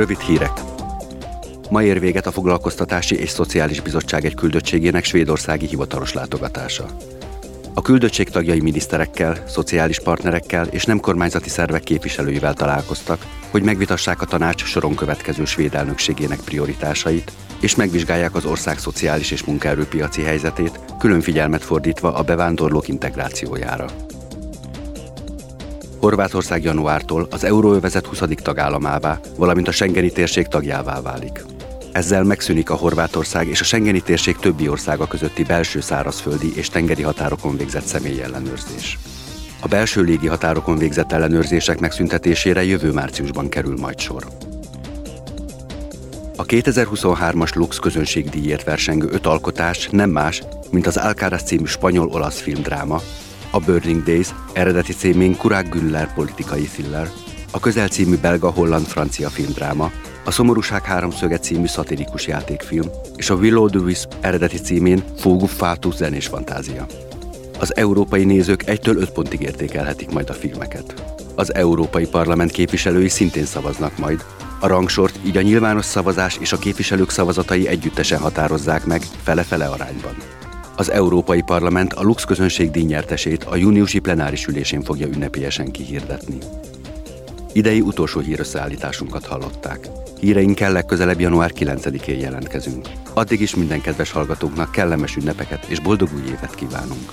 Rövid hírek. Ma ér véget a Foglalkoztatási és Szociális Bizottság egy küldöttségének svédországi hivatalos látogatása. A küldöttség tagjai miniszterekkel, szociális partnerekkel és nem kormányzati szervek képviselőivel találkoztak, hogy megvitassák a tanács soron következő svéd elnökségének prioritásait, és megvizsgálják az ország szociális és munkaerőpiaci helyzetét, külön figyelmet fordítva a bevándorlók integrációjára. Horvátország januártól az euróövezet 20. tagállamává, valamint a Schengeni térség tagjává válik. Ezzel megszűnik a Horvátország és a Schengeni térség többi országa közötti belső szárazföldi és tengeri határokon végzett személyi ellenőrzés. A belső légi határokon végzett ellenőrzések megszüntetésére jövő márciusban kerül majd sor. A 2023-as Lux közönségdíjért versengő öt alkotás nem más, mint az Alcaraz című spanyol-olasz filmdráma, a Burning Days eredeti címén Kurák Güller politikai thriller, a Közel című belga-holland-francia filmdráma, a Szomorúság háromszöge című szatirikus játékfilm, és a Willow the Wisp eredeti címén Fógu Fátus zenés fantázia. Az európai nézők egytől öt pontig értékelhetik majd a filmeket. Az Európai Parlament képviselői szintén szavaznak majd. A rangsort így a nyilvános szavazás és a képviselők szavazatai együttesen határozzák meg, fele-fele arányban. Az Európai Parlament a Lux közönség díjnyertesét a júniusi plenáris ülésén fogja ünnepélyesen kihirdetni. Idei utolsó hírösszeállításunkat hallották. Híreinkkel legközelebb január 9-én jelentkezünk. Addig is minden kedves hallgatóknak kellemes ünnepeket és boldog új évet kívánunk!